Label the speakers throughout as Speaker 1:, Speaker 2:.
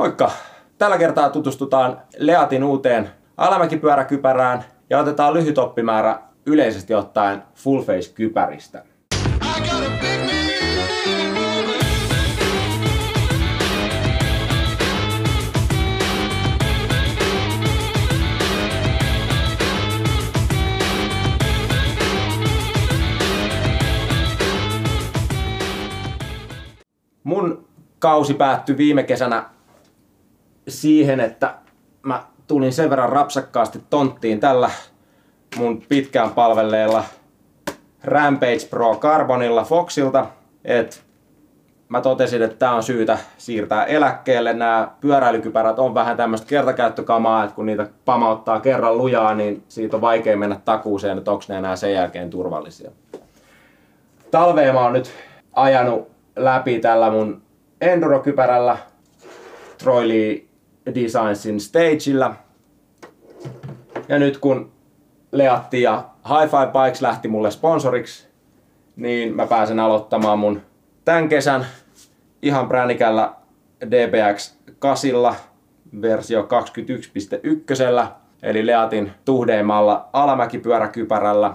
Speaker 1: Moikka! Tällä kertaa tutustutaan Leatin uuteen alamäkipyöräkypärään ja otetaan lyhyt oppimäärä yleisesti ottaen full face kypäristä. Mun kausi päättyi viime kesänä siihen, että mä tulin sen verran rapsakkaasti tonttiin tällä mun pitkään palvelleella Rampage Pro Carbonilla Foxilta, että mä totesin, että tää on syytä siirtää eläkkeelle. Nämä pyöräilykypärät on vähän tämmöistä kertakäyttökamaa, että kun niitä pamauttaa kerran lujaa, niin siitä on vaikea mennä takuuseen, että onko ne enää sen jälkeen turvallisia. Talveen mä oon nyt ajanut läpi tällä mun Enduro-kypärällä Troy Lee Designsin stageilla. Ja nyt kun Leatti ja Hi-Fi Bikes lähti mulle sponsoriksi, niin mä pääsen aloittamaan mun tämän kesän ihan präänikällä DBX 8 versio 21.1, eli Leatin tuhdeimmalla alamäkipyöräkypärällä.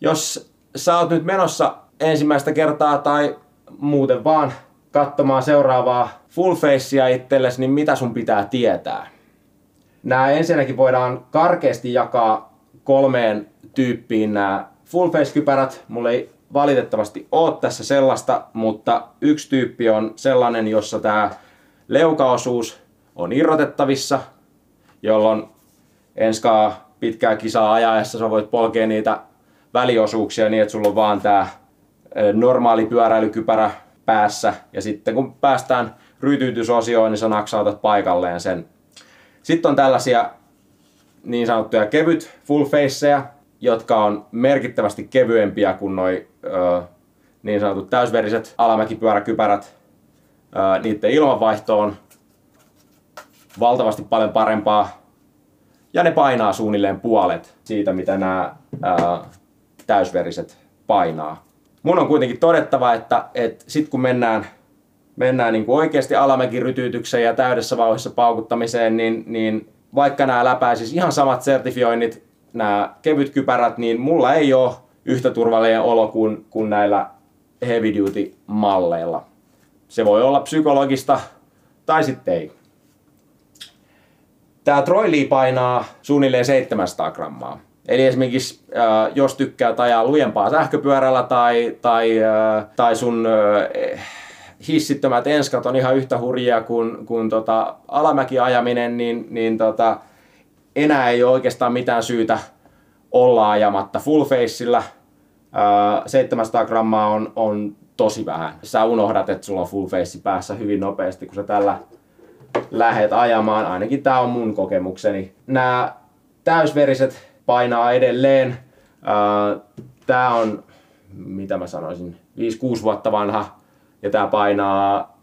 Speaker 1: Jos sä oot nyt menossa ensimmäistä kertaa tai muuten vaan katsomaan seuraavaa full facea itsellesi, niin mitä sun pitää tietää? Nämä ensinnäkin voidaan karkeasti jakaa kolmeen tyyppiin nämä full face-kypärät. Mulla ei valitettavasti ole tässä sellaista, mutta yksi tyyppi on sellainen, jossa tämä leukaosuus on irrotettavissa, jolloin enskaa pitkää kisaa ajaessa sä voit polkea niitä väliosuuksia niin, että sulla on vaan tämä normaali pyöräilykypärä päässä ja sitten kun päästään rytyytysosioon, niin sä naksautat paikalleen sen. Sitten on tällaisia niin sanottuja kevyt full faceja, jotka on merkittävästi kevyempiä kuin noi ö, niin sanotut täysveriset alamäkipyöräkypärät. Ö, niiden ilmanvaihto on valtavasti paljon parempaa ja ne painaa suunnilleen puolet siitä, mitä nämä ö, täysveriset painaa. Mun on kuitenkin todettava, että, että sit kun mennään, mennään niin kuin oikeasti alamäkirytyytykseen ja täydessä vauhdissa paukuttamiseen, niin, niin vaikka nämä läpäisis ihan samat sertifioinnit, nämä kevyt kypärät, niin mulla ei ole yhtä turvallinen olo kuin, kuin näillä heavy duty malleilla. Se voi olla psykologista tai sitten ei. Tämä Troy Lee painaa suunnilleen 700 grammaa. Eli esimerkiksi äh, jos tykkää ajaa lujempaa sähköpyörällä tai, tai, äh, tai sun äh, hissittömät enskat on ihan yhtä hurjia kuin, kuin tota, alamäkiajaminen, niin, niin tota, enää ei ole oikeastaan mitään syytä olla ajamatta full faceillä. Äh, 700 grammaa on, on tosi vähän. Sä unohdat, että sulla on full face päässä hyvin nopeasti, kun sä tällä lähet ajamaan. Ainakin tämä on mun kokemukseni. Nämä täysveriset painaa edelleen. Tämä on, mitä mä sanoisin, 5-6 vuotta vanha ja tämä painaa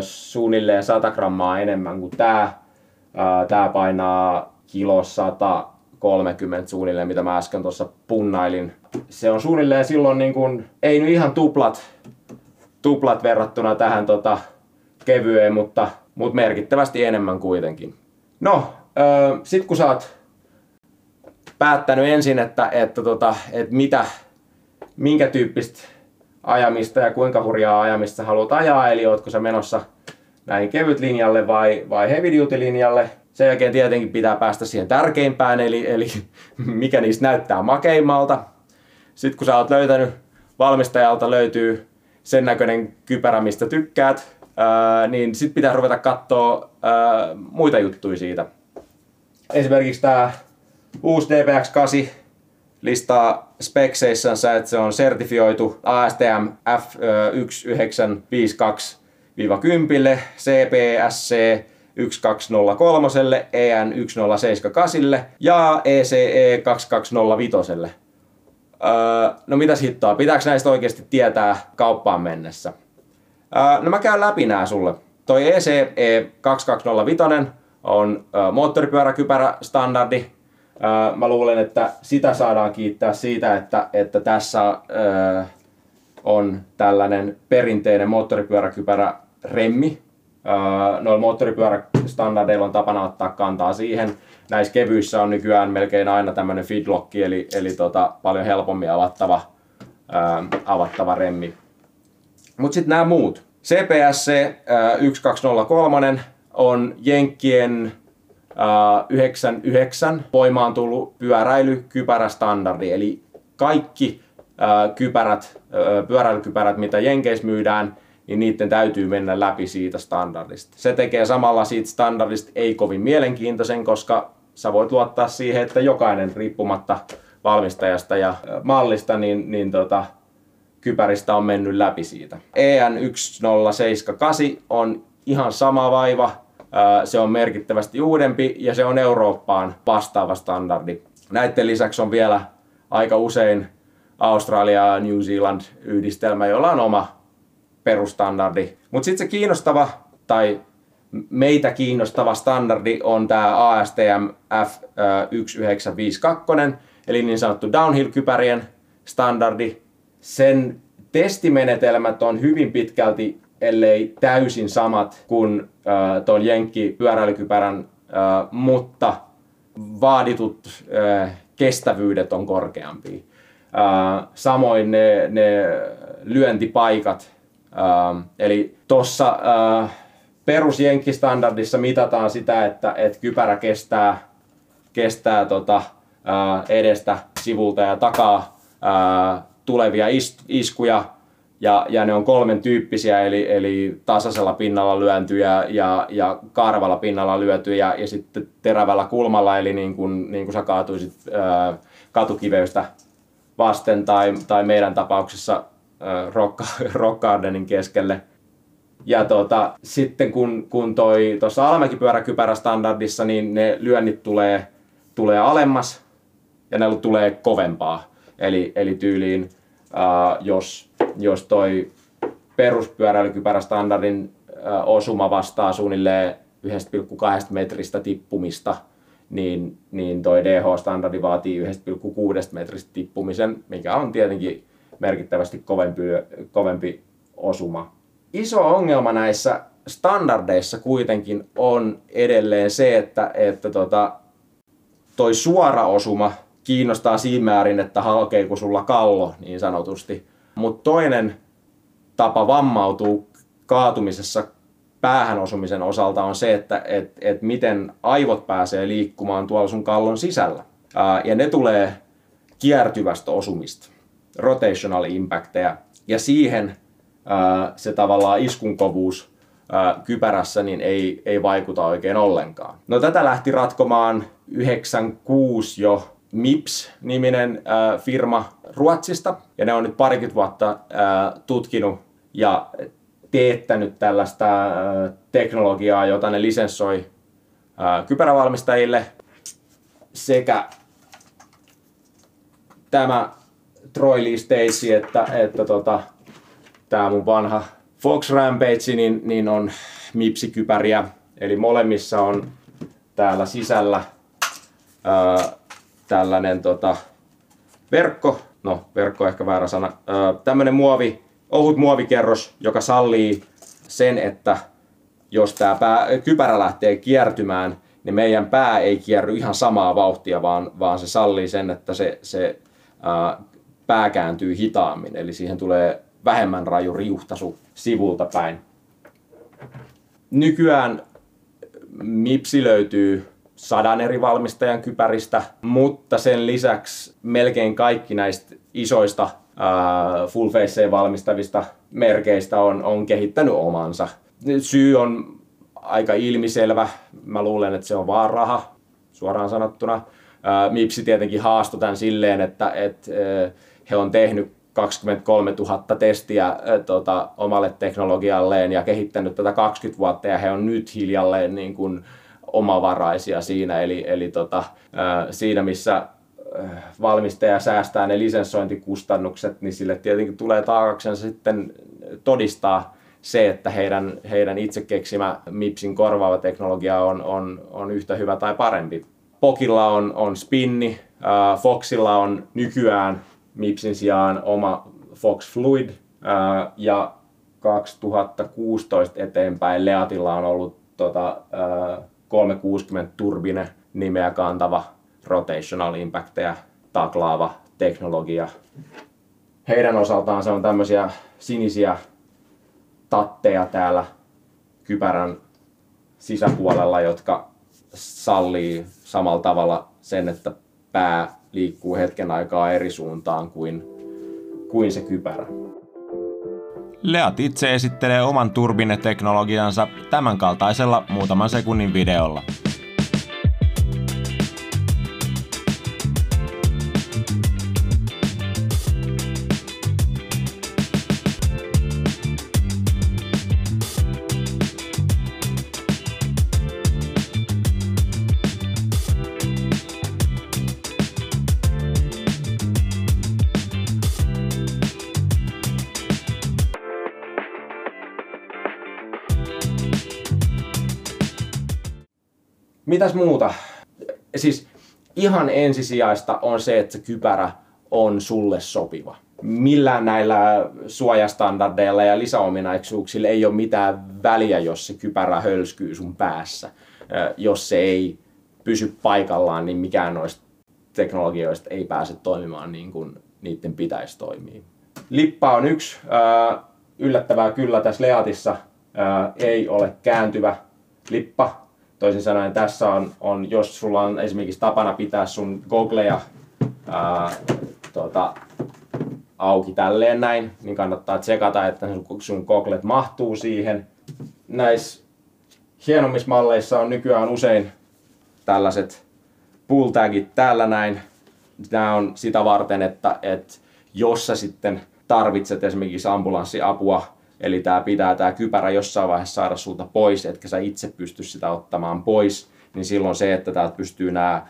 Speaker 1: suunnilleen 100 grammaa enemmän kuin tämä. Tämä painaa kilo 130 suunnilleen, mitä mä äsken tuossa punnailin. Se on suunnilleen silloin niin kuin, ei nyt ihan tuplat, tuplat verrattuna tähän tota, kevyeen, mutta, mutta merkittävästi enemmän kuitenkin. No, sit kun sä oot päättänyt ensin, että, että, tota, että mitä, minkä tyyppistä ajamista ja kuinka hurjaa ajamista haluat ajaa, eli ootko sä menossa näin kevyt linjalle vai, vai heavy duty linjalle. Sen jälkeen tietenkin pitää päästä siihen tärkeimpään, eli, eli mikä niistä näyttää makeimmalta. Sitten kun sä oot löytänyt, valmistajalta löytyy sen näköinen kypärä, mistä tykkäät, ää, niin sitten pitää ruveta katsoa ää, muita juttuja siitä. Esimerkiksi tämä uusi DBX8 listaa spekseissansa, että se on sertifioitu ASTM F1952 10 CPSC 1203, EN 1078 ja ECE 2205. Öö, no mitäs hittoa, pitääkö näistä oikeasti tietää kauppaan mennessä? Öö, no mä käyn läpi nää sulle. Toi ECE 2205 on öö, moottoripyöräkypärä standardi, Mä luulen, että sitä saadaan kiittää siitä, että, että tässä on tällainen perinteinen moottoripyöräkypärä remmi. Noilla moottoripyörästandardeilla on tapana ottaa kantaa siihen. Näissä kevyissä on nykyään melkein aina tämmöinen feedlock, eli, eli tota, paljon helpommin avattava, avattava remmi. Mutta sitten nämä muut. CPSC 1203 on Jenkkien 99 voimaan tullut pyöräilykypärästandardi, eli kaikki kypärät, pyöräilykypärät, mitä Jenkeissä myydään, niin niiden täytyy mennä läpi siitä standardista. Se tekee samalla siitä standardista ei kovin mielenkiintoisen, koska sä voit luottaa siihen, että jokainen riippumatta valmistajasta ja mallista, niin, niin tota, kypäristä on mennyt läpi siitä. EN 1078 on ihan sama vaiva, se on merkittävästi uudempi ja se on Eurooppaan vastaava standardi. Näiden lisäksi on vielä aika usein Australia ja New Zealand yhdistelmä, jolla on oma perustandardi. Mutta sitten se kiinnostava tai meitä kiinnostava standardi on tämä ASTM F1952, eli niin sanottu downhill-kypärien standardi. Sen testimenetelmät on hyvin pitkälti, ellei täysin samat kuin äh, tuon Jenkki pyöräilykypärän, äh, mutta vaaditut äh, kestävyydet on korkeampia. Äh, samoin ne, ne lyöntipaikat, äh, eli tuossa äh, perusjenkkistandardissa mitataan sitä, että, että kypärä kestää, kestää tota, äh, edestä, sivulta ja takaa äh, tulevia iskuja ja, ja ne on kolmen tyyppisiä, eli, eli tasaisella pinnalla lyöntyjä ja, ja kaarvalla pinnalla lyötyjä ja sitten terävällä kulmalla, eli niin kuin, niin kuin sä kaatuisit ää, katukiveystä vasten tai, tai meidän tapauksessa ää, rock, Gardenin keskelle. Ja tota, sitten kun, kun toi tuossa alamäkipyöräkypärästandardissa, niin ne lyönnit tulee, tulee alemmas ja ne tulee kovempaa. Eli, eli tyyliin, jos, jos toi peruspyöräilykypärästandardin uh, osuma vastaa suunnilleen 1,2 metristä tippumista, niin, niin toi DH-standardi vaatii 1,6 metristä tippumisen, mikä on tietenkin merkittävästi kovempi, kovempi osuma. Iso ongelma näissä standardeissa kuitenkin on edelleen se, että, että tota, toi suora osuma kiinnostaa siinä määrin, että halkeeko sulla kallo niin sanotusti. Mutta toinen tapa vammautuu kaatumisessa päähän osumisen osalta on se, että et, et miten aivot pääsee liikkumaan tuolla sun kallon sisällä. Ää, ja ne tulee kiertyvästä osumista, rotational impacteja. Ja siihen ää, se tavallaan iskunkovuus ää, kypärässä niin ei, ei vaikuta oikein ollenkaan. No tätä lähti ratkomaan 96 jo MIPS-niminen äh, firma Ruotsista, ja ne on nyt parikymmentä vuotta äh, tutkinut ja teettänyt tällaista äh, teknologiaa, jota ne lisenssoi äh, kypärävalmistajille, sekä tämä Troy Lee Stacy, että, että tota, tämä mun vanha Fox Rampage, niin, niin on MIPSI-kypäriä, eli molemmissa on täällä sisällä äh, tällainen tota, verkko, no verkko ehkä väärä sana, öö, tämmöinen muovi, ohut muovikerros, joka sallii sen, että jos tämä pää, kypärä lähtee kiertymään, niin meidän pää ei kierry ihan samaa vauhtia, vaan, vaan se sallii sen, että se, se ää, pää kääntyy hitaammin. Eli siihen tulee vähemmän raju riuhtasu sivulta päin. Nykyään MIPSI löytyy sadan eri valmistajan kypäristä, mutta sen lisäksi melkein kaikki näistä isoista uh, full face valmistavista merkeistä on, on kehittänyt omansa. Syy on aika ilmiselvä. Mä luulen, että se on vaan raha, suoraan sanottuna. Uh, Mipsi tietenkin haastoi tämän silleen, että, että uh, he on tehnyt 23 000 testiä äh, tota, omalle teknologialleen ja kehittänyt tätä 20 vuotta ja he on nyt hiljalleen niin kuin, omavaraisia siinä, eli, eli tota, siinä missä valmistaja säästää ne lisenssointikustannukset, niin sille tietenkin tulee taakaksensa sitten todistaa se, että heidän, heidän itse keksimä MIPSin korvaava teknologia on, on, on yhtä hyvä tai parempi. Pokilla on, on spinni, Foxilla on nykyään MIPSin sijaan oma Fox Fluid ja 2016 eteenpäin Leatilla on ollut tota, 360 turbine nimeä kantava rotational impacteja taklaava teknologia. Heidän osaltaan se on tämmöisiä sinisiä tatteja täällä kypärän sisäpuolella, jotka sallii samalla tavalla sen, että pää liikkuu hetken aikaa eri suuntaan kuin, kuin se kypärä.
Speaker 2: Leat itse esittelee oman turbineteknologiansa tämänkaltaisella muutaman sekunnin videolla.
Speaker 1: Mitäs muuta? Siis ihan ensisijaista on se, että se kypärä on sulle sopiva. Millään näillä suojastandardeilla ja lisäominaisuuksilla ei ole mitään väliä, jos se kypärä hölskyy sun päässä. Jos se ei pysy paikallaan, niin mikään noista teknologioista ei pääse toimimaan niin kuin niiden pitäisi toimia. Lippa on yksi. Yllättävää kyllä tässä Leatissa ei ole kääntyvä lippa, Toisin sanoen tässä on, on, jos sulla on esimerkiksi tapana pitää sun gogleja ää, tota, auki tälleen näin, niin kannattaa tsekata, että sun, goglet mahtuu siihen. Näissä hienommissa malleissa on nykyään usein tällaiset pull tagit täällä näin. Nämä on sitä varten, että, että jos sä sitten tarvitset esimerkiksi ambulanssiapua Eli tämä pitää tämä kypärä jossain vaiheessa saada sulta pois, etkä sä itse pysty sitä ottamaan pois, niin silloin se, että täältä pystyy nämä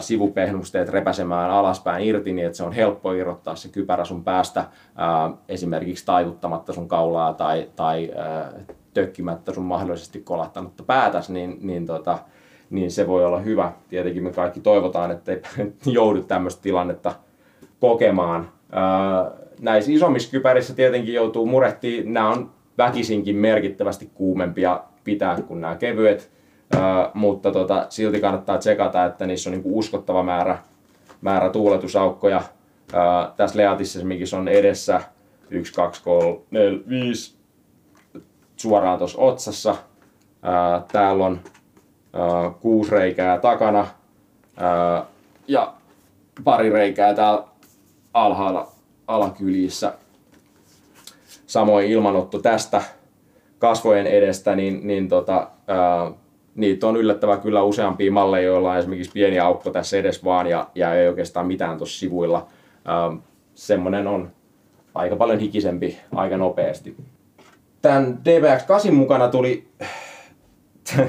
Speaker 1: sivupehnusteet repäsemään alaspäin irti, niin että se on helppo irrottaa se kypärä sun päästä ää, esimerkiksi taivuttamatta sun kaulaa tai, tai tökkimättä sun mahdollisesti kolahtanutta päätäs, niin, niin, tota, niin se voi olla hyvä. Tietenkin me kaikki toivotaan, että ei joudu tämmöistä tilannetta kokemaan. Näissä isommissa kypärissä tietenkin joutuu murehtimaan, nämä on väkisinkin merkittävästi kuumempia pitää kuin nämä kevyet, mutta tota, silti kannattaa tsekata, että niissä on niinku uskottava määrä, määrä tuuletusaukkoja. Tässä Leatissa esimerkiksi on edessä. 1, 2, 3, 4, 5 suoraan tuossa otsassa. Ää, täällä on ää, kuusi reikää takana. Ja pari reikää täällä alhaalla alakylissä. Samoin ilmanotto tästä kasvojen edestä, niin, niin tota, ää, niitä on yllättävää kyllä useampia malleja, joilla on esimerkiksi pieni aukko tässä edes vaan ja, ja ei oikeastaan mitään tuossa sivuilla. Ää, semmonen on aika paljon hikisempi aika nopeasti. Tämän DBX8 mukana tuli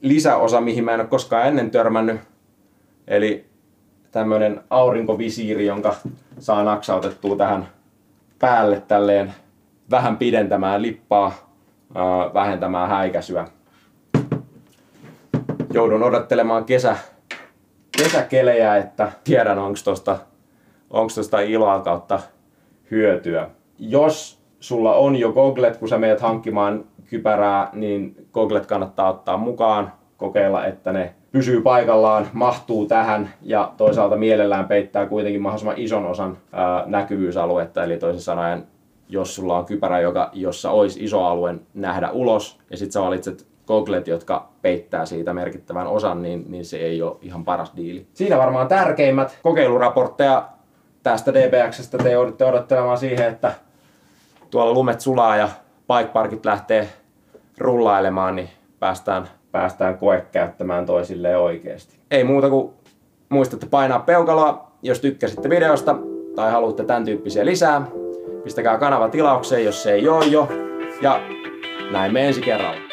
Speaker 1: lisäosa, mihin mä en ole koskaan ennen törmännyt. Eli tämmöinen aurinkovisiiri, jonka saa naksautettua tähän päälle tälleen vähän pidentämään lippaa, vähentämään häikäisyä. Joudun odottelemaan kesä, kesäkelejä, että tiedän onko tosta, onks tosta iloa kautta hyötyä. Jos sulla on jo goglet, kun sä meet hankkimaan kypärää, niin goglet kannattaa ottaa mukaan, kokeilla, että ne pysyy paikallaan, mahtuu tähän ja toisaalta mielellään peittää kuitenkin mahdollisimman ison osan ää, näkyvyysaluetta. Eli toisin sanoen, jos sulla on kypärä, joka, jossa olisi iso alue nähdä ulos ja sitten sä valitset goglet, jotka peittää siitä merkittävän osan, niin, niin se ei ole ihan paras diili. Siinä varmaan tärkeimmät kokeiluraportteja tästä DBXstä. Te joudutte odottelemaan siihen, että tuolla lumet sulaa ja bike parkit lähtee rullailemaan, niin päästään päästään koekäyttämään toisilleen oikeasti. Ei muuta kuin muistatte painaa peukaloa, jos tykkäsitte videosta tai haluatte tämän tyyppisiä lisää. Pistäkää kanava tilaukseen, jos se ei ole jo. Ja näin me ensi kerralla.